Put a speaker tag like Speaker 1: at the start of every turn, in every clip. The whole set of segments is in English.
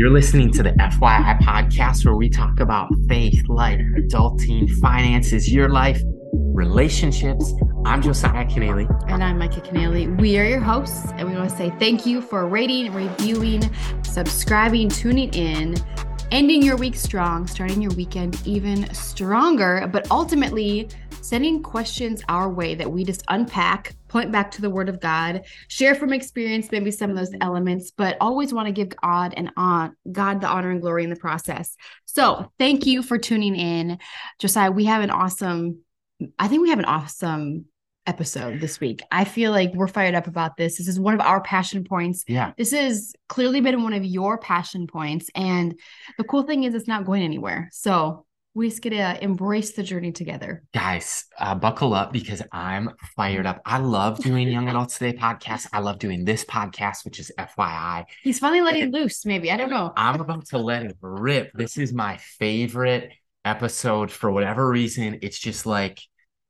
Speaker 1: You're listening to the FYI podcast where we talk about faith, life, adulting, finances, your life, relationships. I'm Josiah Kennealy.
Speaker 2: And I'm Micah Kennealy. We are your hosts, and we want to say thank you for rating, reviewing, subscribing, tuning in, ending your week strong, starting your weekend even stronger, but ultimately sending questions our way that we just unpack, point back to the Word of God, share from experience, maybe some of those elements, but always want to give God and on God the honor and glory in the process. So thank you for tuning in, Josiah. We have an awesome. I think we have an awesome episode this week. I feel like we're fired up about this. This is one of our passion points.
Speaker 1: Yeah.
Speaker 2: This has clearly been one of your passion points. And the cool thing is, it's not going anywhere. So we just get to embrace the journey together.
Speaker 1: Guys, uh, buckle up because I'm fired up. I love doing Young Adults Today podcast. I love doing this podcast, which is FYI.
Speaker 2: He's finally letting loose, maybe. I don't know.
Speaker 1: I'm about to let it rip. This is my favorite episode for whatever reason. It's just like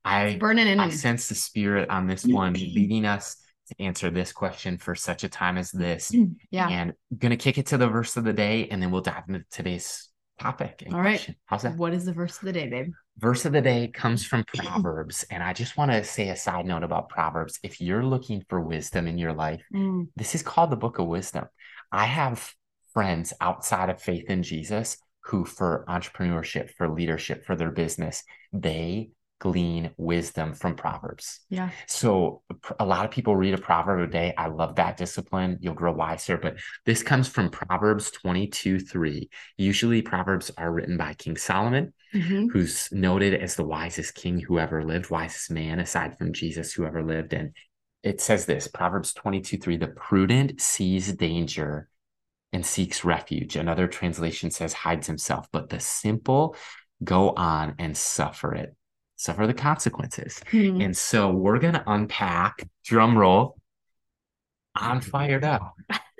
Speaker 1: I
Speaker 2: burning in
Speaker 1: I sense the spirit on this one leading us to answer this question for such a time as this.
Speaker 2: Yeah.
Speaker 1: And I'm gonna kick it to the verse of the day, and then we'll dive into today's topic.
Speaker 2: All right.
Speaker 1: question. How's that?
Speaker 2: What is the verse of the day, babe?
Speaker 1: Verse of the day comes from Proverbs, and I just want to say a side note about Proverbs. If you're looking for wisdom in your life,
Speaker 2: Mm,
Speaker 1: this is called the Book of Wisdom. I have friends outside of faith in Jesus who, for entrepreneurship, for leadership, for their business, they glean wisdom from Proverbs.
Speaker 2: yeah.
Speaker 1: So a lot of people read a proverb a day. I love that discipline. You'll grow wiser. But this comes from Proverbs 22 3. Usually, Proverbs are written by King Solomon,
Speaker 2: Mhm.
Speaker 1: who's noted as the wisest king who ever lived, wisest man aside from Jesus who ever lived. And it says this Proverbs 22 3 the prudent sees danger and seeks refuge. Another translation says hides himself, but the simple go on and suffer it, suffer the consequences.
Speaker 2: Mhm.
Speaker 1: And so we're going to unpack, drum roll. I'm fired up.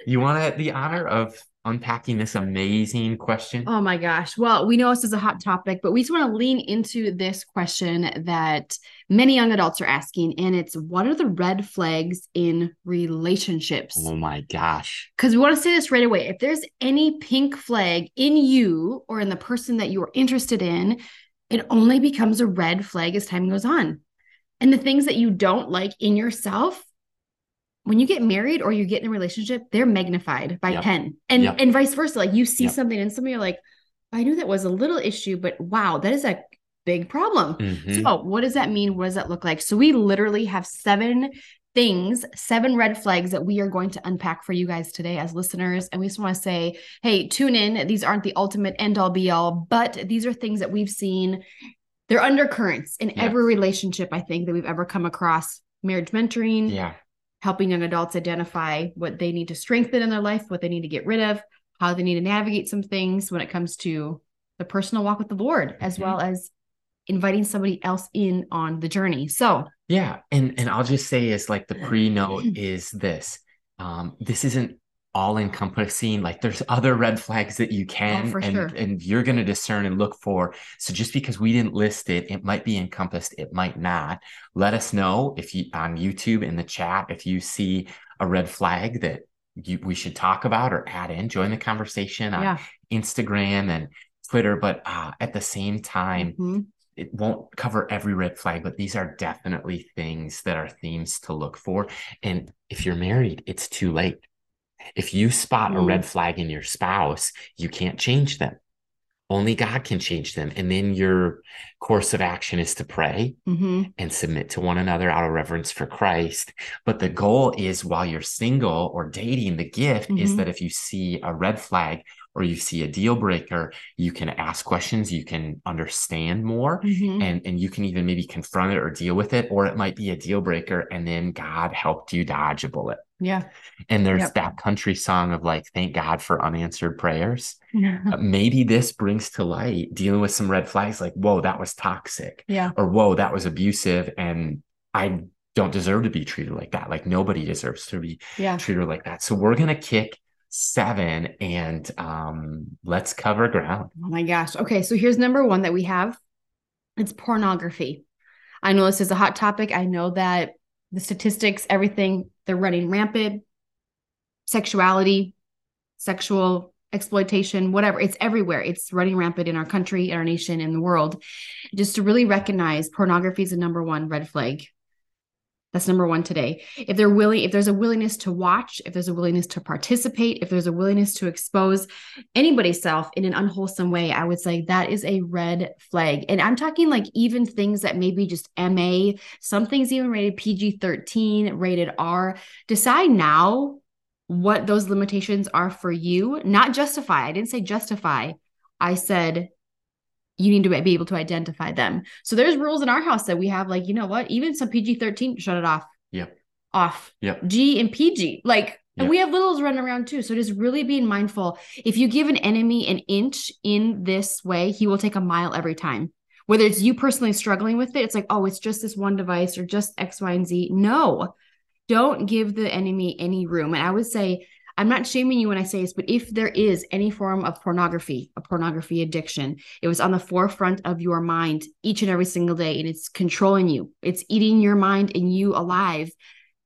Speaker 1: You want the honor of unpacking this amazing question?
Speaker 2: Oh my gosh. Well, we know this is a hot topic, but we just want to lean into this question that many young adults are asking. And it's what are the red flags in relationships?
Speaker 1: Oh my gosh.
Speaker 2: Because we want to say this right away. If there's any pink flag in you or in the person that you are interested in, it only becomes a red flag as time goes on. And the things that you don't like in yourself, when you get married or you get in a relationship, they're magnified by
Speaker 1: Yep.
Speaker 2: 10. And
Speaker 1: Yep.
Speaker 2: and vice versa. Like you see
Speaker 1: Yep.
Speaker 2: something in somebody, you're like, I knew that was a little issue, but wow, that is a big problem.
Speaker 1: Mhm.
Speaker 2: So, what does that mean? What does that look like? So, we literally have seven things, seven red flags that we are going to unpack for you guys today as listeners. And we just want to say, hey, tune in. These aren't the ultimate end all be all, but these are things that we've seen. They're undercurrents in
Speaker 1: Yeah.
Speaker 2: every relationship, I think, that we've ever come across. Marriage mentoring,
Speaker 1: Yeah.
Speaker 2: helping young adults identify what they need to strengthen in their life, what they need to get rid of, how they need to navigate some things when it comes to the personal walk with the Lord, as
Speaker 1: Mhm.
Speaker 2: well as inviting somebody else in on the journey. So,
Speaker 1: Yeah, and and I'll just say is like the pre-note is this. Um, this isn't all encompassing. Like there's other red flags that you can
Speaker 2: Oh,
Speaker 1: and
Speaker 2: sure.
Speaker 1: and you're gonna discern and look for. So just because we didn't list it, it might be encompassed, it might not. Let us know if you on YouTube in the chat if you see a red flag that you we should talk about or add in. Join the conversation on
Speaker 2: yeah.
Speaker 1: Instagram and Twitter. But uh, at the same time,
Speaker 2: Mhm.
Speaker 1: It won't cover every red flag, but these are definitely things that are themes to look for. And if you're married, it's too late. If you spot a red flag in your spouse, you can't change them. Only God can change them. And then your course of action is to pray
Speaker 2: Mhm.
Speaker 1: and submit to one another out of reverence for Christ. But the goal is while you're single or dating, the gift is
Speaker 2: Mhm.
Speaker 1: that if you see a red flag or you see a deal breaker, you can ask questions, you can understand more,
Speaker 2: Mhm.
Speaker 1: and, and you can even maybe confront it or deal with it, or it might be a deal breaker, and then God helped you dodge a bullet.
Speaker 2: Yeah.
Speaker 1: And there's
Speaker 2: Yep.
Speaker 1: that country song of like, thank God for unanswered prayers. Uh, maybe this brings to light dealing with some red flags like, whoa, that was toxic
Speaker 2: yeah.
Speaker 1: or whoa, that was abusive, and I don't deserve to be treated like that. Like nobody deserves to be
Speaker 2: Yeah.
Speaker 1: treated like that. So we're gonna kick seven and um let's cover ground.
Speaker 2: Oh my gosh. Okay. So here's number one that we have it's pornography. I know this is a hot topic. I know that the statistics, everything, they're running rampant. Sexuality, sexual exploitation, whatever. It's everywhere. It's running rampant in our country, in our nation, in the world. Just to really recognize pornography is the number one red flag. That's number one today. If they're willing, if there's a willingness to watch, if there's a willingness to participate, if there's a willingness to expose anybody's self in an unwholesome way, I would say that is a red flag. And I'm talking like even things that maybe just MA, some things even rated PG 13, rated R. Decide now what those limitations are for you, not justify. I didn't say justify. I said you need to be able to identify them. So there's rules in our house that we have like, you know what, even some PG-13 shut it off.
Speaker 1: Yep.
Speaker 2: Off.
Speaker 1: Yep.
Speaker 2: G and PG. Like and we have littles running around too. So just really being mindful. If you give an enemy an inch in this way, he will take a mile every time. Whether it's you personally struggling with it, it's like, oh, it's just this one device or just X, Y, and Z. No, don't give the enemy any room. And I would say, I'm not shaming you when I say this, but if there is any form of pornography, a pornography addiction, it was on the forefront of your mind each and every single day, and it's controlling you, it's eating your mind and you alive,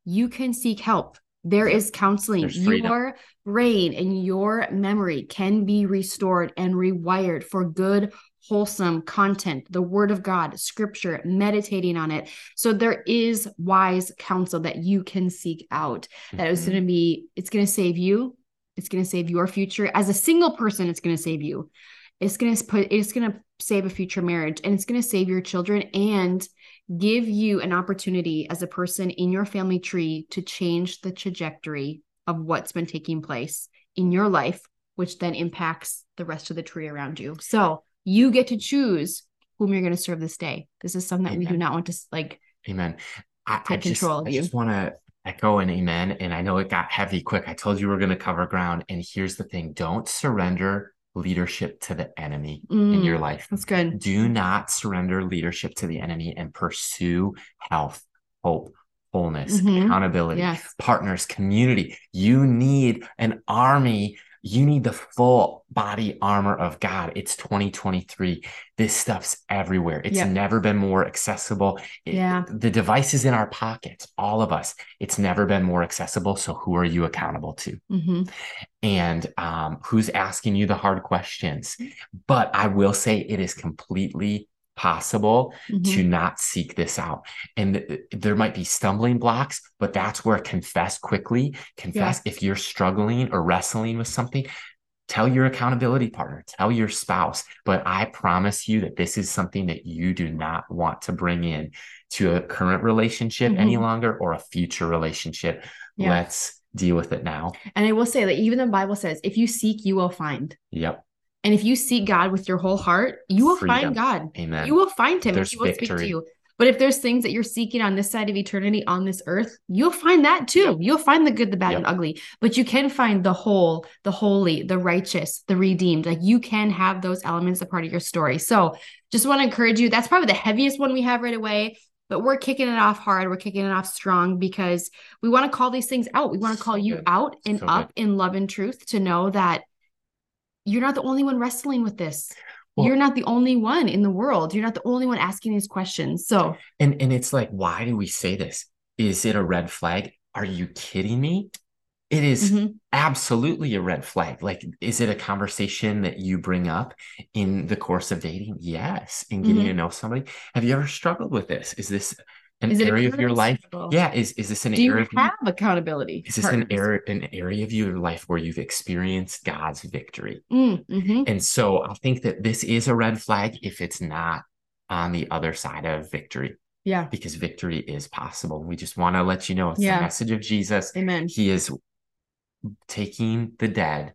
Speaker 2: you can seek help. There is counseling. Your brain and your memory can be restored and rewired for good, wholesome content, the word of God, scripture, meditating on it. So there is wise counsel that you can seek out. That is going to mm-hmm. be, it's going to save you. It's going to save your future. As a single person, it's going to save you. It's going to put, it's going to save a future marriage and it's going to save your children and give you an opportunity as a person in your family tree to change the trajectory of what's been taking place in your life, which then impacts the rest of the tree around you. So you get to choose whom you're going to serve this day. This is something that we do not want to like.
Speaker 1: Amen. I, I just, I just want to echo an amen. And I know it got heavy quick. I told you we're going to cover ground. And here's the thing don't surrender leadership to the enemy in
Speaker 2: Mm,
Speaker 1: your life.
Speaker 2: That's good.
Speaker 1: Do not surrender leadership to the enemy and pursue health, hope, wholeness,
Speaker 2: Mhm.
Speaker 1: accountability,
Speaker 2: Yes.
Speaker 1: partners, community. You need an army. You need the full body armor of God. It's 2023. This stuff's everywhere. It's
Speaker 2: Yep.
Speaker 1: never been more accessible. It-
Speaker 2: Yeah.
Speaker 1: The device is in our pockets, all of us. It's never been more accessible. So who are you accountable to?
Speaker 2: hmm
Speaker 1: and um, who's asking you the hard questions. But I will say it is completely possible to not seek this out. And th- there might be stumbling blocks, but that's where confess quickly. Confess if you're struggling or wrestling with something. Tell your accountability partner, tell your spouse, but I promise you that this is something that you do not want to bring in to a current relationship any
Speaker 2: Mhm.
Speaker 1: longer or a future relationship.
Speaker 2: Yeah.
Speaker 1: Let's deal with it now.
Speaker 2: And I will say that even the Bible says, if you seek, you will find.
Speaker 1: Yep.
Speaker 2: And if you seek God with your whole heart, you will
Speaker 1: Freedom.
Speaker 2: find God.
Speaker 1: Amen.
Speaker 2: You will find him. and
Speaker 1: There's
Speaker 2: He will speak to you. But if there's things that you're seeking on this side of eternity on this earth, you'll find that too.
Speaker 1: Yep.
Speaker 2: You'll find the good, the bad,
Speaker 1: Yep.
Speaker 2: and ugly. But you can find the whole, the holy, the righteous, the redeemed. Like you can have those elements a part of your story. So just want to encourage you. That's probably the heaviest one we have right away. But we're kicking it off hard. We're kicking it off strong because we want to call these things out. We want to call
Speaker 1: So
Speaker 2: you
Speaker 1: good.
Speaker 2: out and
Speaker 1: So
Speaker 2: up in love and truth to know that you're not the only one wrestling with this.
Speaker 1: Well-
Speaker 2: you're not the only one in the world. You're not the only one asking these questions. So,
Speaker 1: And and it's like, why do we say this? Is it a red flag? Are you kidding me? It is
Speaker 2: mhm.
Speaker 1: absolutely a red flag. Like, is it a conversation that you bring up in the course of dating? Yes. In getting
Speaker 2: Mhm.
Speaker 1: to know somebody. Have you ever struggled with this? Is this an area of your life? Yeah. Is is this an
Speaker 2: Do you
Speaker 1: area of
Speaker 2: have accountability?
Speaker 1: is this an area an area of your life where you've experienced God's victory?
Speaker 2: Mm, mhm.
Speaker 1: And so I think that this is a red flag if it's not on the other side of victory,
Speaker 2: Yeah.
Speaker 1: because victory is possible. We just want to let you know it's
Speaker 2: Yeah.
Speaker 1: the message of Jesus.
Speaker 2: Amen.
Speaker 1: He is taking the dead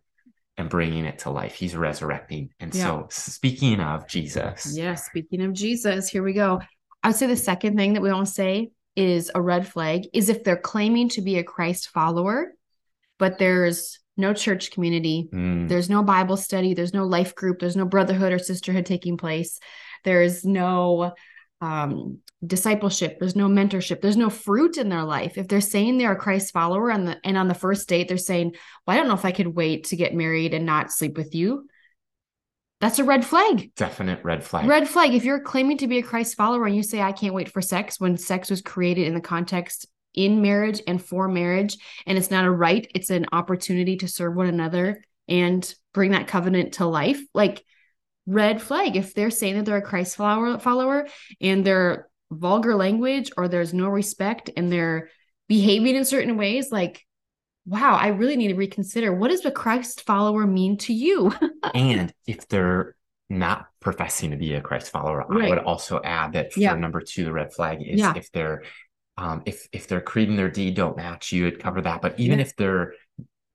Speaker 1: and bringing it to life. He's resurrecting. And
Speaker 2: Yeah.
Speaker 1: so, speaking of Jesus,
Speaker 2: Yeah. Speaking of Jesus, here we go. I would say the second thing that we want to say is a red flag is if they're claiming to be a Christ follower, but there's no church community,
Speaker 1: mm,
Speaker 2: There's no Bible study, there's no life group, there's no brotherhood or sisterhood taking place. There's no um, discipleship, there's no mentorship, there's no fruit in their life. If they're saying they're a Christ follower and the and on the first date they're saying, "Well, I don't know if I could wait to get married and not sleep with you." That's a red flag.
Speaker 1: definite red flag.
Speaker 2: Red flag. If you're claiming to be a Christ follower and you say, I can't wait for sex, when sex was created in the context in marriage and for marriage, and it's not a right, it's an opportunity to serve one another and bring that covenant to life. Like red flag if they're saying that they're a Christ follower follower and they're vulgar language or there's no respect and they're behaving in certain ways like wow, I really need to reconsider what does a Christ follower mean to you?
Speaker 1: and if they're not professing to be a Christ follower, right. I would also add that for yeah. number two, the red flag is yeah. if they're um, if if their creed and their deed don't match, you would cover that. But even yeah. if they're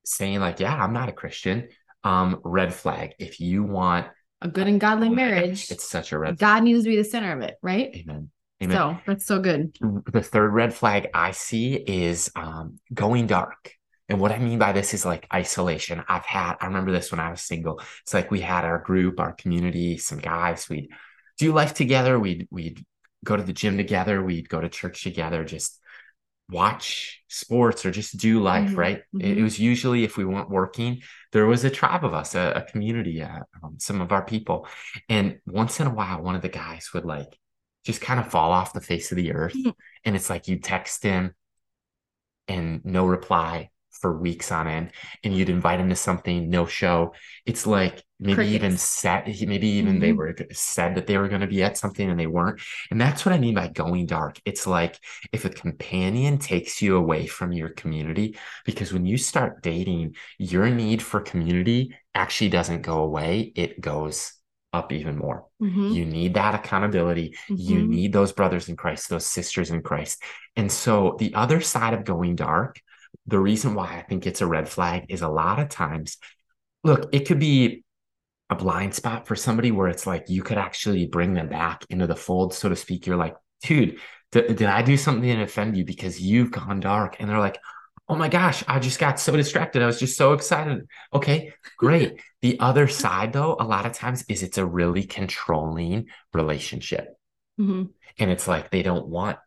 Speaker 1: saying like, yeah, I'm not a Christian, um, red flag. If you want
Speaker 2: a good and godly marriage,
Speaker 1: it's such a red.
Speaker 2: God flag. needs to be the center of it, right?
Speaker 1: Amen.
Speaker 2: Amen. So that's so good.
Speaker 1: The third red flag I see is um, going dark. And what I mean by this is like isolation. I've had, I remember this when I was single. It's like we had our group, our community, some guys, we'd do life together. We'd, we'd go to the gym together. We'd go to church together, just watch sports or just do life, mm-hmm. right? Mm-hmm. It, it, was usually if we weren't working, there was a tribe of us, a, a community, uh, um, some of our people. And once in a while, one of the guys would like just kind of fall off the face of the earth. Mm-hmm. And it's like you text him and no reply for weeks on end and you'd invite them to something no show it's like maybe Crickets. even said maybe even mm-hmm. they were said that they were going to be at something and they weren't and that's what i mean by going dark it's like if a companion takes you away from your community because when you start dating your need for community actually doesn't go away it goes up even more. Mm-hmm. You need that accountability. Mm-hmm. You need those brothers in Christ, those sisters in Christ. And so the other side of going dark the reason why I think it's a red flag is a lot of times, look, it could be a blind spot for somebody where it's like you could actually bring them back into the fold, so to speak. You're like, dude, did I do something to offend you because you've gone dark? And they're like, oh my gosh, I just got so distracted. I was just so excited. Okay, great. the other side, though, a lot of times is it's a really controlling relationship. Mm-hmm. And it's like they don't want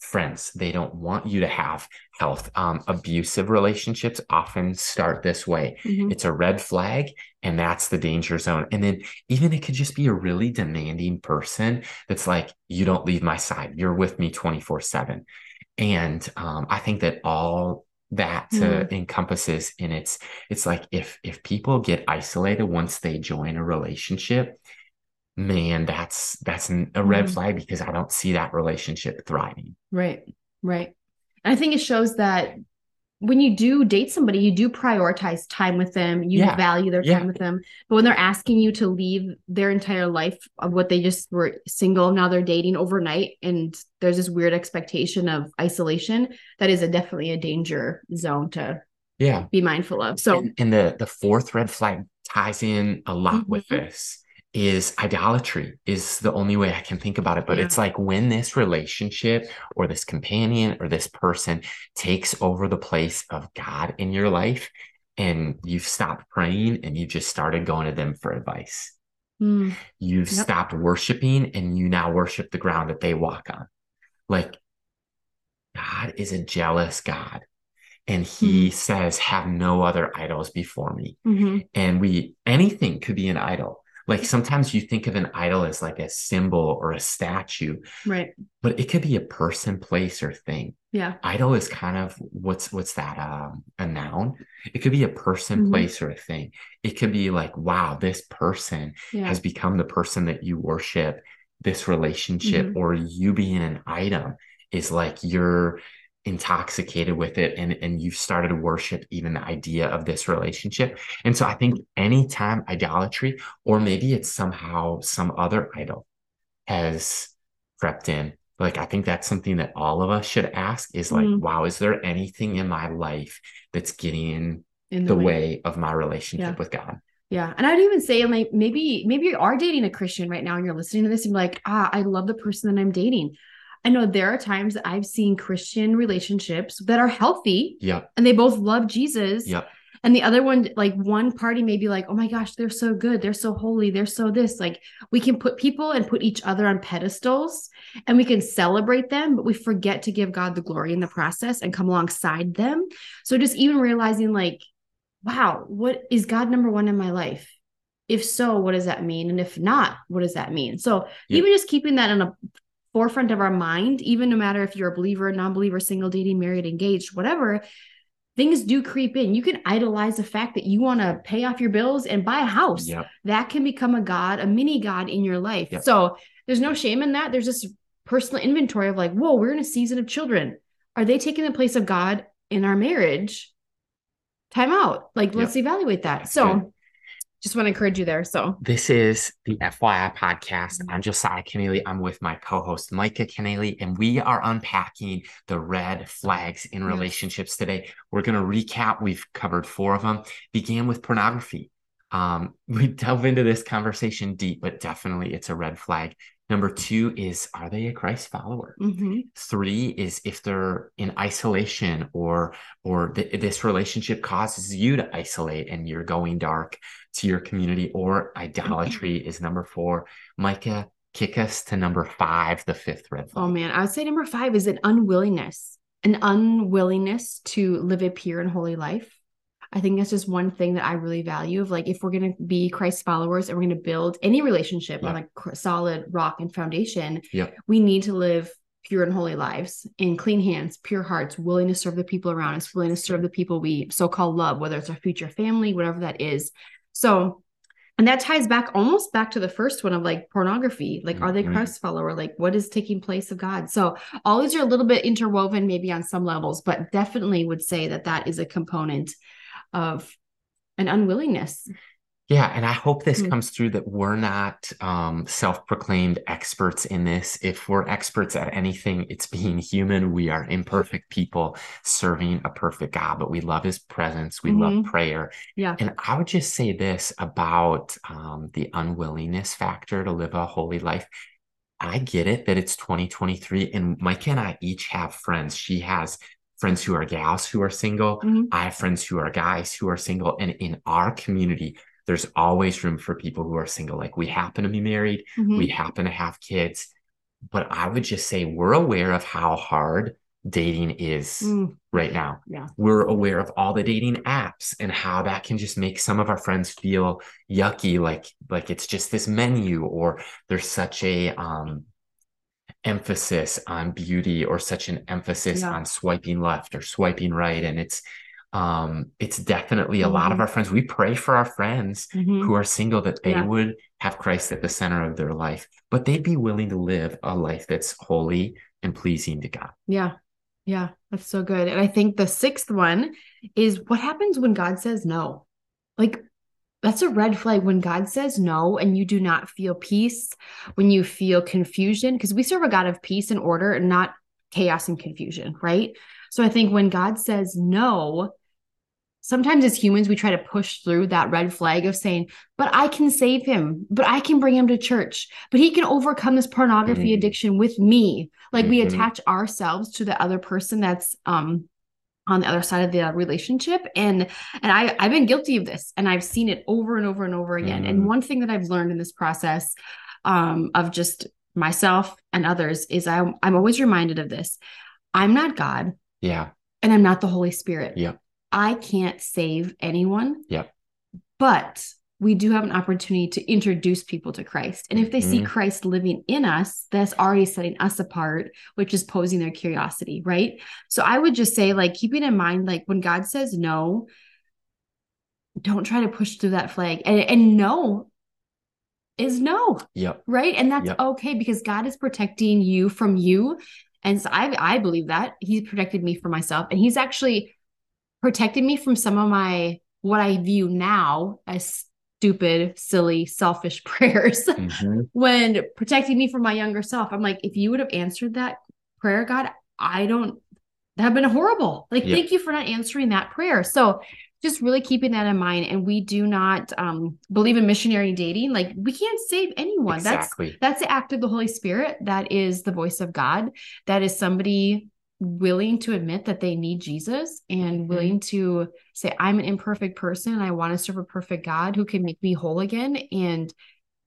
Speaker 1: friends. They don't want you to have health. Um, abusive relationships often start this way. Mm-hmm. It's a red flag, and that's the danger zone. And then even it could just be a really demanding person that's like, you don't leave my side. You're with me 24 7. And um, I think that all that uh, mm. encompasses in its it's like if if people get isolated once they join a relationship man, that's that's a red mm flag because I don't see that relationship thriving.
Speaker 2: Right, right. And I think it shows that when you do date somebody, you do prioritize time with them. You yeah. value their time with them. But when they're asking you to leave their entire life of what they just were single, now they're dating overnight, and there's this weird expectation of isolation, that is a definitely a danger zone to
Speaker 1: yeah
Speaker 2: be mindful of. So
Speaker 1: and, and the the fourth red flag ties in a lot mm-hmm. with this is idolatry is the only way I can think about it. But yeah. it's like when this relationship or this companion or this person takes over the place of God in your life and you've stopped praying and you just started going to them for advice. Mm. You've yep. stopped worshiping and you now worship the ground that they walk on. Like God is a jealous God. And he mm-hmm. says, have no other idols before me. Mm-hmm. And we, anything could be an idol like sometimes you think of an idol as like a symbol or a statue
Speaker 2: right
Speaker 1: but it could be a person place or thing
Speaker 2: yeah
Speaker 1: idol is kind of what's what's that um a noun it could be a person mm-hmm. place or a thing it could be like wow this person yeah. has become the person that you worship this relationship mm-hmm. or you being an item is like you're intoxicated with it and and you've started to worship even the idea of this relationship and so i think anytime idolatry or maybe it's somehow some other idol has crept in like i think that's something that all of us should ask is like mm. wow is there anything in my life that's getting in the, the way. way. of my relationship yeah. with god
Speaker 2: yeah. And I'd even say like maybe maybe you are dating a Christian right now and you're listening to this and like, ah, I love the person that I'm dating. I know there are times I've seen Christian relationships that are healthy.
Speaker 1: Yeah.
Speaker 2: And they both love Jesus.
Speaker 1: Yeah.
Speaker 2: And the other one, like one party may be like, oh my gosh, they're so good. They're so holy. They're so this. Like we can put people and put each other on pedestals and we can celebrate them, but we forget to give God the glory in the process and come alongside them. So just even realizing, like, wow, what is God number one in my life? If so, what does that mean? And if not, what does that mean? So yeah. even just keeping that in a forefront of our mind, even no matter if you're a believer, non believer, single, dating, married, engaged, whatever, things do creep in. You can idolize the fact that you want to pay off your bills and buy a house.
Speaker 1: Yep.
Speaker 2: That can become a God, a mini God in your life.
Speaker 1: Yep.
Speaker 2: So there's no shame in that. There's this personal inventory of like, whoa, we're in a season of children. Are they taking the place of God in our marriage? Time out. Like, let's evaluate that. So. Just want to encourage you there. So
Speaker 1: This is the FYI podcast.
Speaker 2: Mm-hmm.
Speaker 1: I'm Josiah Kennealy. I'm with my co-host Micah Kennealy, and we are unpacking the red flags in relationships today. We're going to recap. We've covered four of them. Began with pornography. Um, we delve into this conversation deep, but definitely it's a red flag. Number two is, are they a Christ follower?
Speaker 2: mhm.
Speaker 1: Three is if they're in isolation or or th- this relationship causes you to isolate and you're going dark to your community or idolatry is number four. Micah, kick us to number five, the fifth red flag.
Speaker 2: oh man, I would say number five is an unwillingness, an unwillingness to live a pure and holy life. I think that's just one thing that I really value of like if we're going to be Christ followers and we're going to build any relationship on
Speaker 1: Yeah.
Speaker 2: a solid rock and foundation,
Speaker 1: Yep.
Speaker 2: we need to live pure and holy lives in clean hands, pure hearts, willing to serve the people around us, willing to serve the people we so-called love, whether it's our future family, whatever that is. So, and that ties back almost back to the first one of like pornography. Like, are they
Speaker 1: Mhm.
Speaker 2: Christ follower? Like, what is taking place of God? So, all these are a little bit interwoven, maybe on some levels, but definitely would say that that is a component of an unwillingness.
Speaker 1: Yeah, and I hope this
Speaker 2: Hmm.
Speaker 1: comes through that we're not um, self-proclaimed experts in this. If we're experts at anything, it's being human. We are imperfect people serving a perfect God, but we love His presence. We love prayer.
Speaker 2: Yeah.
Speaker 1: And I would just say this about um, the unwillingness factor to live a holy life. I get it that it's 2023, and Micah and I each have friends. She has friends who are gals who are single.
Speaker 2: Mhm.
Speaker 1: I have friends who are guys who are single. And in our community, there's always room for people who are single. Like we happen to be married,
Speaker 2: Mhm.
Speaker 1: we happen to have kids. But I would just say we're aware of how hard dating is
Speaker 2: Mm,
Speaker 1: right now.
Speaker 2: yeah.
Speaker 1: We're aware of all the dating apps and how that can just make some of our friends feel yucky, like like it's just this menu, or there's such a um emphasis on beauty or such an emphasis
Speaker 2: Yeah.
Speaker 1: on swiping left or swiping right. And it's um it's definitely a lot of
Speaker 2: Mhm.
Speaker 1: our friends. We pray for our friends
Speaker 2: Mhm.
Speaker 1: who are single that they
Speaker 2: Yeah.
Speaker 1: would have Christ at the center of their life, but they'd be willing to live a life that's holy and pleasing to God.
Speaker 2: Yeah. Yeah. That's so good. And I think the sixth one is what happens when God says no? Like, that's a red flag when God says no and you do not feel peace, when you feel confusion, because we serve a God of peace and order and not chaos and confusion, right? So I think when God says no, sometimes as humans, we try to push through that red flag of saying, but I can save him, but I can bring him to church, but he can overcome this pornography
Speaker 1: Mhm.
Speaker 2: addiction with me. Like we
Speaker 1: Mhm.
Speaker 2: attach ourselves to the other person that's um on the other side of the relationship and and I I've been guilty of this and I've seen it over and over and over again. And
Speaker 1: Mhm.
Speaker 2: one thing that I've learned in this process um of just myself and others is I'm I'm always reminded of this. I'm not God
Speaker 1: Yeah.
Speaker 2: and I'm not the Holy Spirit.
Speaker 1: yeah
Speaker 2: I can't save anyone.
Speaker 1: yeah
Speaker 2: But we do have an opportunity to introduce people to Christ. And if they see
Speaker 1: Mhm.
Speaker 2: Christ living in us, that's already setting us apart, which is posing their curiosity, right? So I would just say, like, keeping in mind, like, when God says no, don't try to push through that flag. And, and no is no
Speaker 1: Yep.
Speaker 2: right and that's
Speaker 1: Yep.
Speaker 2: okay because god is protecting you from you and so i i believe that he's protected me from myself and he's actually protected me from some of my what i view now as stupid silly selfish prayers
Speaker 1: Mhm.
Speaker 2: when protecting me from my younger self i'm like if you would have answered that prayer god i don't that have been horrible like
Speaker 1: Yeah.
Speaker 2: thank you for not answering that prayer so just really keeping that in mind and we do not um believe in missionary dating like we can't save anyone that's
Speaker 1: Exactly.
Speaker 2: that's the act of the Holy Spirit. That is the voice of God. That is somebody willing to admit that they need Jesus and
Speaker 1: Mhm.
Speaker 2: willing to say, I'm an imperfect person and I want to serve a perfect God who can make me whole again and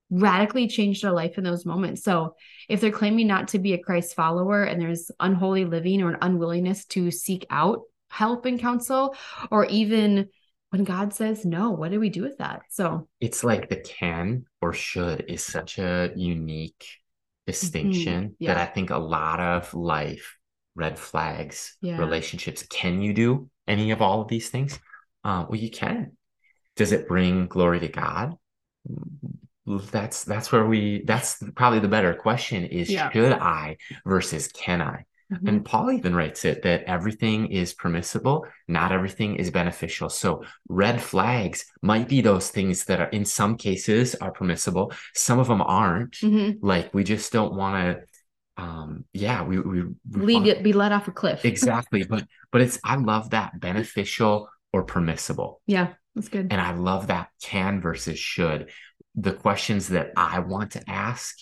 Speaker 2: radically change their life in those moments. So if they're claiming not to be a Christ follower and there's unholy living or an unwillingness to seek out help and counsel, or even when God says no, what do we do with that? So
Speaker 1: it's like the can or should is such a unique distinction
Speaker 2: Mm-hmm. Yeah.
Speaker 1: that I think a lot of life red flags
Speaker 2: Yeah.
Speaker 1: relationships can you do any of all of these things? Uh, well, you can. Does it bring glory to God? That's that's where we. That's probably the better question: is
Speaker 2: Yeah.
Speaker 1: should I versus can I?
Speaker 2: Mhm.
Speaker 1: And Paul even writes it that everything is permissible, not everything is beneficial. So red flags might be those things that are in some cases are permissible, some of them aren't.
Speaker 2: Mhm.
Speaker 1: Like we just don't want to. Um, yeah, we we, we
Speaker 2: Lead it, be let off a cliff.
Speaker 1: exactly, but but it's I love that beneficial or permissible,
Speaker 2: Yeah, that's good.
Speaker 1: and I love that can versus should. The questions that I want to ask.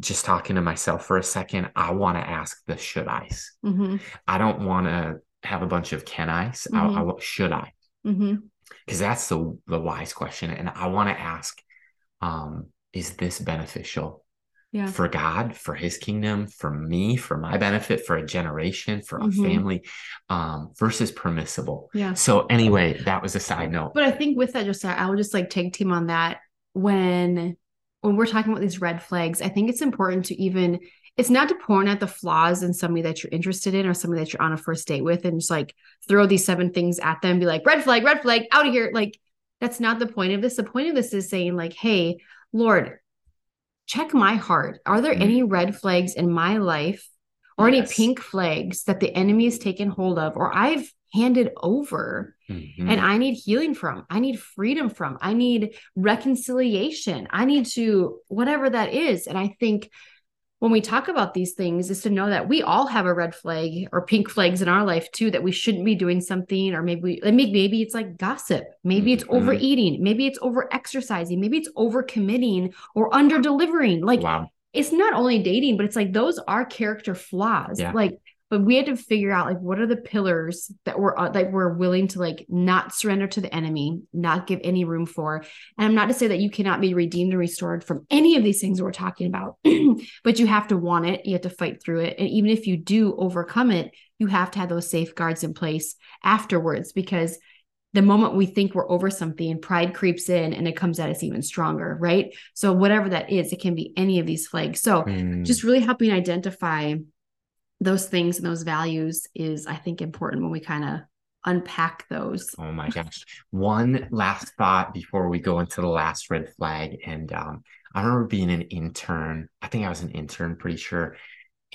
Speaker 1: Just talking to myself for a second, I want to ask the should I's.
Speaker 2: hmm
Speaker 1: I don't want to have a bunch of can I's. I, I should I? Because that's the the wise question, and I want to ask, um, is this beneficial
Speaker 2: Yeah.
Speaker 1: for God, for His kingdom, for me, for my benefit, for a generation, for our
Speaker 2: Mhm.
Speaker 1: family, um, versus permissible?
Speaker 2: Yeah.
Speaker 1: So anyway, that was a side note.
Speaker 2: But I think with that, just I would just like tag team on that when when we're talking about these red flags. I think it's important to even it's not to point at the flaws in somebody that you're interested in or somebody that you're on a first date with and just like throw these seven things at them, be like red flag, red flag, out of here. Like that's not the point of this. The point of this is saying like, hey, Lord, check my heart. Are there
Speaker 1: Mhm.
Speaker 2: any red flags in my life or any pink flags that the enemy has taken hold of or I've handed over?
Speaker 1: Mhm.
Speaker 2: and I need healing from. I need freedom from. I need reconciliation. I need to whatever that is. And I think when we talk about these things is to know that we all have a red flag or pink flags in our life too that we shouldn't be doing something or maybe we, maybe maybe it's like gossip maybe it's
Speaker 1: Mhm.
Speaker 2: overeating maybe it's over exercising maybe it's over committing or under delivering like
Speaker 1: wow.
Speaker 2: it's not only dating, but it's like those are character flaws.
Speaker 1: Yeah.
Speaker 2: Like, but we had to figure out like what are the pillars that we're uh, that we're willing to like not surrender to the enemy, not give any room for. And I'm not to say that you cannot be redeemed and restored from any of these things we're talking about, but you have to want it. You have to fight through it, and even if you do overcome it, you have to have those safeguards in place afterwards because the moment we think we're over something, pride creeps in and it comes at us even stronger, right? So whatever that is, it can be any of these flags. So
Speaker 1: Mm.
Speaker 2: just really helping identify those things and those values is, I think, important when we kind of unpack those.
Speaker 1: Oh my gosh. One last thought before we go into the last red flag. And um, I remember being an intern. I think I was an intern, pretty sure.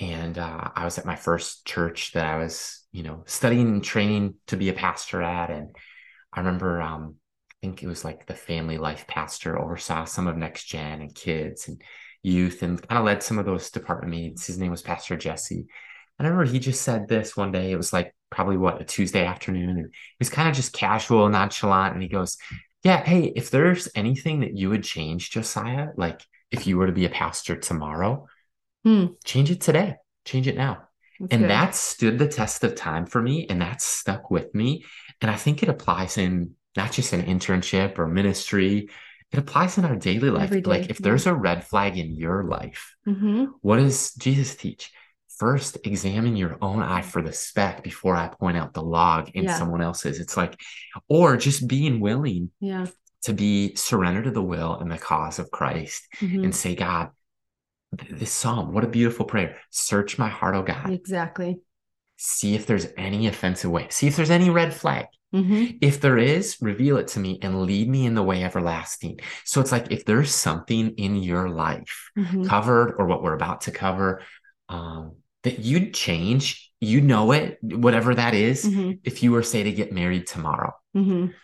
Speaker 1: And uh, I was at my first church that I was, you know, studying and training to be a pastor at. And I remember, um, I think it was like the family life pastor oversaw some of Next Gen and kids and youth and kind of led some of those department meetings. His name was Pastor Jesse. I remember he just said this one day. It was like probably what a Tuesday afternoon, and it was kind of just casual, nonchalant. And he goes, "Yeah, hey, if there's anything that you would change, Josiah, like if you were to be a pastor tomorrow,
Speaker 2: Hmm.
Speaker 1: change it today, change it now."
Speaker 2: That's
Speaker 1: and
Speaker 2: good.
Speaker 1: that stood the test of time for me, and that stuck with me. And I think it applies in not just an internship or ministry. It applies in our daily life.
Speaker 2: Day,
Speaker 1: Like if
Speaker 2: yeah.
Speaker 1: there's a red flag in your life,
Speaker 2: Mhm.
Speaker 1: what does Jesus teach? First, examine your own eye for the speck before I point out the log in
Speaker 2: Yeah.
Speaker 1: someone else's. It's like, or just being willing
Speaker 2: Yeah.
Speaker 1: to be surrender to the will and the cause of Christ
Speaker 2: Mhm.
Speaker 1: and say, God, th- this psalm, what a beautiful prayer. Search my heart, oh God.
Speaker 2: Exactly.
Speaker 1: See if there's any offensive way. See if there's any red flag.
Speaker 2: Mhm.
Speaker 1: If there is, reveal it to me and lead me in the way everlasting. So it's like if there's something in your life
Speaker 2: Mhm.
Speaker 1: covered or what we're about to cover um, that you'd change, you know it, whatever that is,
Speaker 2: Mhm.
Speaker 1: if you were, say, to get married tomorrow.
Speaker 2: Mhm.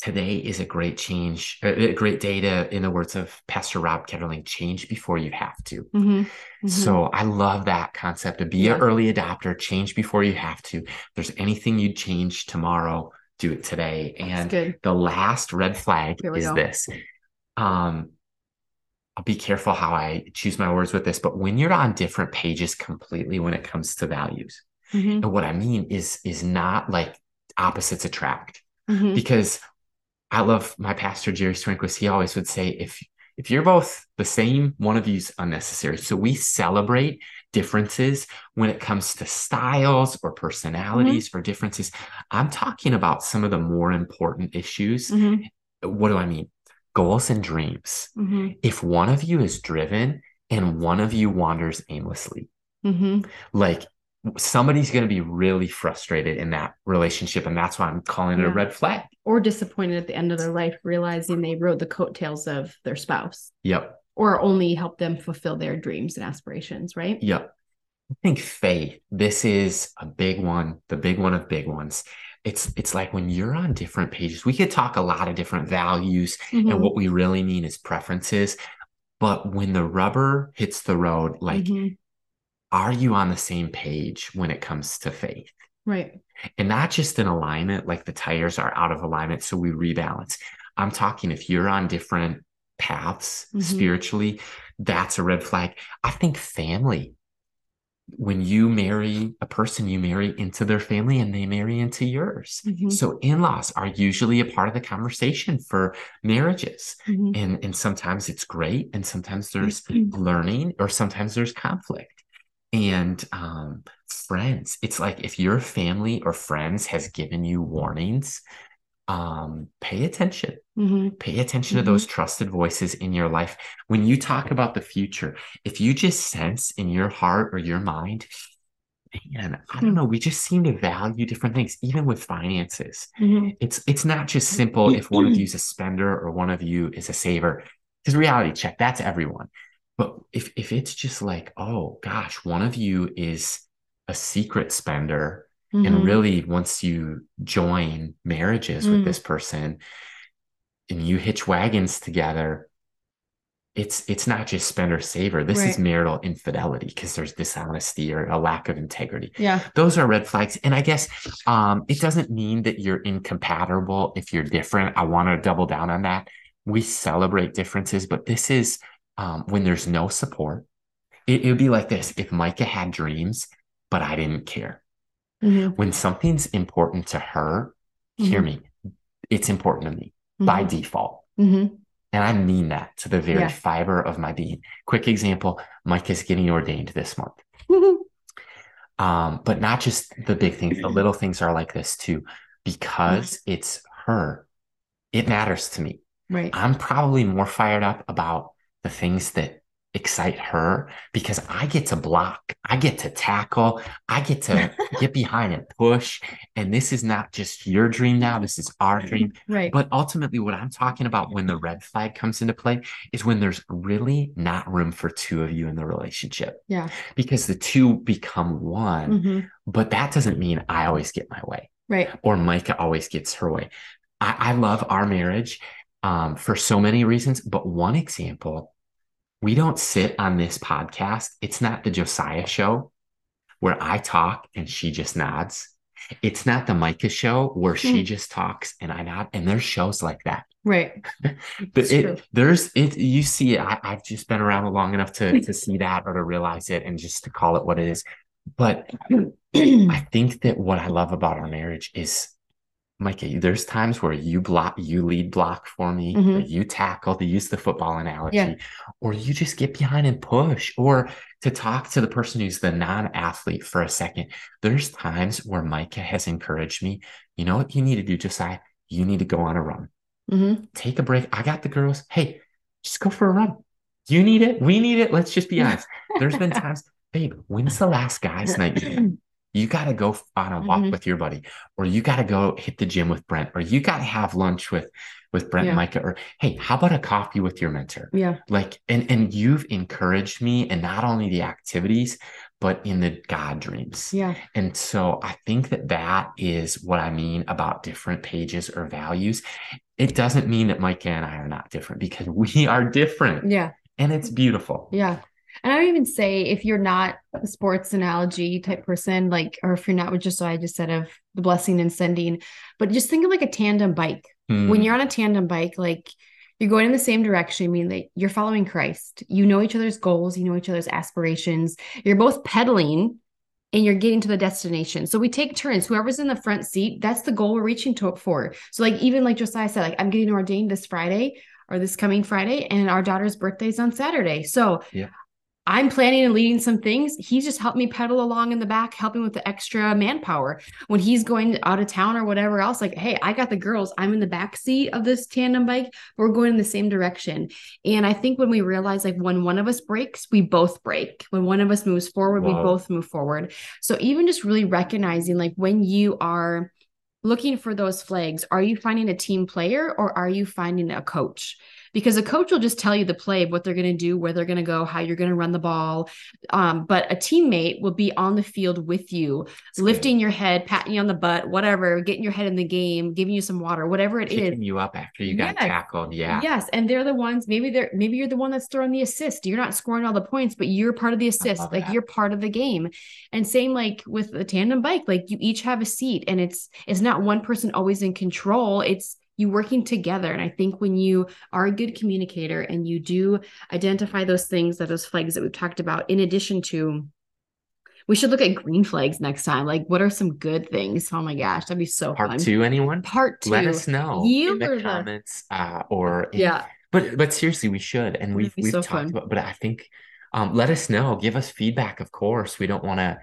Speaker 1: Today is a great change, a great day to, in the words of Pastor Rob Ketterling, change before you have to.
Speaker 2: Mhm. Mhm.
Speaker 1: So I love that concept of be
Speaker 2: Yeah.
Speaker 1: an early adopter, change before you have to. If there's anything you'd change tomorrow, do it today. And the last red flag is
Speaker 2: go.
Speaker 1: this. Um, I'll be careful how I choose my words with this, but when you're on different pages completely when it comes to values,
Speaker 2: Mhm.
Speaker 1: and what I mean is is not like opposites attract.
Speaker 2: Mhm.
Speaker 1: Because I love my pastor Jerry Swinquist. He always would say, if if you're both the same, one of you's unnecessary. So we celebrate differences when it comes to styles or personalities or differences. I'm talking about some of the more important issues.
Speaker 2: Mhm.
Speaker 1: What do I mean? Goals and dreams.
Speaker 2: Mhm.
Speaker 1: If one of you is driven and one of you wanders aimlessly,
Speaker 2: Mhm.
Speaker 1: like somebody's going to be really frustrated in that relationship. And that's why I'm calling it
Speaker 2: Yeah.
Speaker 1: a red flag.
Speaker 2: Or disappointed at the end of their life, realizing they rode the coattails of their spouse
Speaker 1: Yep.
Speaker 2: or only helped them fulfill their dreams and aspirations, right?
Speaker 1: Yep. I think faith, this is a big one, the big one of big ones. It's it's like when you're on different pages, we could talk a lot of different values
Speaker 2: Mhm.
Speaker 1: and what we really mean is preferences. But when the rubber hits the road, like,
Speaker 2: Mhm.
Speaker 1: are you on the same page when it comes to faith?
Speaker 2: right.
Speaker 1: And not just in alignment, like the tires are out of alignment, so we rebalance. I'm talking if you're on different paths
Speaker 2: Mhm.
Speaker 1: spiritually, that's a red flag. I think family, when you marry a person, you marry into their family and they marry into yours.
Speaker 2: Mhm.
Speaker 1: So in-laws are usually a part of the conversation for marriages.
Speaker 2: Mhm.
Speaker 1: And, and sometimes it's great, and sometimes there's
Speaker 2: Mhm.
Speaker 1: learning, or sometimes there's conflict. And um, friends, it's like if your family or friends has given you warnings, um, pay attention.
Speaker 2: Mhm.
Speaker 1: Pay attention
Speaker 2: Mhm.
Speaker 1: to those trusted voices in your life. When you talk about the future, if you just sense in your heart or your mind, man, I don't
Speaker 2: Hmm.
Speaker 1: know, we just seem to value different things, even with finances.
Speaker 2: Mhm.
Speaker 1: It's it's not just simple if one of you is a spender or one of you is a saver. Because reality check, that's everyone. But if if it's just like, oh gosh, one of you is a secret spender,
Speaker 2: Mhm.
Speaker 1: and really once you join marriages
Speaker 2: Mm.
Speaker 1: with this person and you hitch wagons together, it's it's not just spender saver. This is marital infidelity because there's dishonesty or a lack of integrity
Speaker 2: Yeah.
Speaker 1: those are red flags and i guess um it doesn't mean that you're incompatible if you're different i want to double down on that we celebrate differences but this is um when there's no support it, it would be like this if micah had dreams but i didn't care
Speaker 2: Mhm.
Speaker 1: when something's important to her hear me it's important to me by
Speaker 2: Mhm.
Speaker 1: default
Speaker 2: Mhm.
Speaker 1: and i mean that to the very
Speaker 2: Yeah.
Speaker 1: fiber of my being quick example Mike is getting ordained this month. Um, but not just the big things, the little things are like this too, because it's her. It matters to me.
Speaker 2: Right.
Speaker 1: I'm probably more fired up about the things that excite her because I get to block, I get to tackle, I get to get behind and push. And this is not just your dream now, this is our dream.
Speaker 2: Right.
Speaker 1: But ultimately, what I'm talking about when the red flag comes into play is when there's really not room for two of you in the relationship
Speaker 2: yeah.
Speaker 1: because the two become one.
Speaker 2: Mhm.
Speaker 1: But that doesn't mean I always get my way
Speaker 2: Right.
Speaker 1: or Micah always gets her way. I, I love our marriage um, for so many reasons, but one example, we don't sit on this podcast. It's not the Josiah show where I talk and she just nods. It's not the Micah show where she
Speaker 2: Hmm.
Speaker 1: just talks and I nod. And there's shows like that.
Speaker 2: Right.
Speaker 1: But it, there's it you see it. I, I've just been around long enough to to see that or to realize it and just to call it what it is. But I think that what I love about our marriage is, Micah, there's times where you block, you lead block for me,
Speaker 2: Mhm.
Speaker 1: or you tackle to use the football analogy,
Speaker 2: Yeah.
Speaker 1: or you just get behind and push, or to talk to the person who's the non-athlete for a second. There's times where Micah has encouraged me, you know what you need to do, Josiah? You need to go on a run.
Speaker 2: Mm-hmm.
Speaker 1: Take a break. I got the girls. Hey, just go for a run. You need it. We need it. Let's just be honest. There's been times, babe, when's the last guys' night? you got to go on a walk
Speaker 2: Mhm.
Speaker 1: with your buddy, or you got to go hit the gym with Brent, or you got to have lunch with with Brent
Speaker 2: Yeah.
Speaker 1: and Micah, or hey, how about a coffee with your mentor?
Speaker 2: Yeah.
Speaker 1: Like, and and you've encouraged me and not only the activities, but in the God dreams.
Speaker 2: Yeah.
Speaker 1: And so I think that that is what I mean about different pages or values. It doesn't mean that Micah and I are not different because we are different
Speaker 2: Yeah.
Speaker 1: and it's beautiful.
Speaker 2: Yeah. And I would even say if you're not a sports analogy type person, like, or if you're not, with just so I just said of the blessing and sending, but just think of like a tandem bike.
Speaker 1: Hmm.
Speaker 2: When you're on a tandem bike, like you're going in the same direction, I mean, that you're following Christ. You know each other's goals, you know each other's aspirations. You're both pedaling and you're getting to the destination. So we take turns. Whoever's in the front seat, that's the goal we're reaching to for. So like even like Josiah said, like I'm getting ordained this Friday or this coming Friday, and our daughter's birthday's on Saturday. So
Speaker 1: Yeah.
Speaker 2: I'm planning and leading some things. He's just helped me pedal along in the back, helping with the extra manpower. When he's going out of town or whatever else, like, hey, I got the girls. I'm in the back seat of this tandem bike. We're going in the same direction. And I think when we realize, like, when one of us breaks, we both break. When one of us moves forward, Whoa. we both move forward. So even just really recognizing, like, when you are looking for those flags, are you finding a team player or are you finding a coach? Because a coach will just tell you the play of what they're going to do, where they're going to go, how you're going to run the ball. Um, but a teammate will be on the field with you, That's lifting good. your head, patting you on the butt, whatever, getting your head in the game, giving you some water, whatever it
Speaker 1: Picking is. you up after you got yes. tackled. Yeah.
Speaker 2: Yes. And they're the ones, maybe they're, maybe you're the one that's throwing the assist. You're not scoring all the points, but you're part of the assist. Like that. you're part of the game. And same like with the tandem bike, like you each have a seat and it's, it's not one person always in control. It's, you working together. And I think when you are a good communicator and you do identify those things that those flags that we've talked about, in addition to we should look at green flags next time. Like, what are some good things? Oh my gosh, that'd be so hard.
Speaker 1: Part
Speaker 2: fun.
Speaker 1: two, anyone?
Speaker 2: Part two.
Speaker 1: Let us know you in the comments uh, or
Speaker 2: in... yeah.
Speaker 1: But but seriously, we should, and we've we've so talked fun. about. But I think um, let us know. Give us feedback. Of course, we don't want to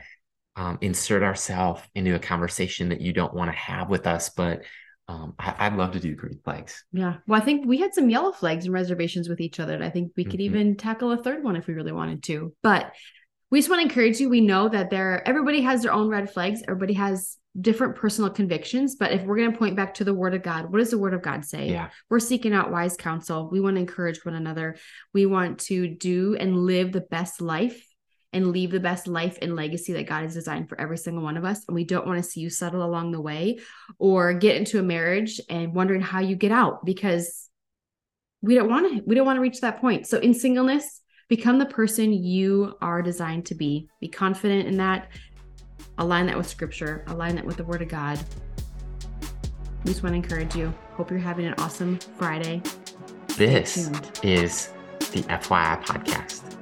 Speaker 1: um, insert ourselves into a conversation that you don't want to have with us, but um, I, would love to do green flags.
Speaker 2: Yeah. Well, I think we had some yellow flags and reservations with each other. And I think we could mm-hmm. even tackle a third one if we really wanted to. But we just want to encourage you. We know that there, everybody has their own red flags. Everybody has different personal convictions. But if we're going to point back to the word of God, what does the word of God say?
Speaker 1: Yeah.
Speaker 2: We're seeking out wise counsel. We want to encourage one another. We want to do and live the best life and leave the best life and legacy that God has designed for every single one of us. And we don't want to see you settle along the way or get into a marriage and wondering how you get out because we don't want to we don't want to reach that point. So in singleness, become the person you are designed to be. Be confident in that. Align that with scripture, align that with the word of God. We just want to encourage you. Hope you're having an awesome Friday.
Speaker 1: This is the FYI podcast.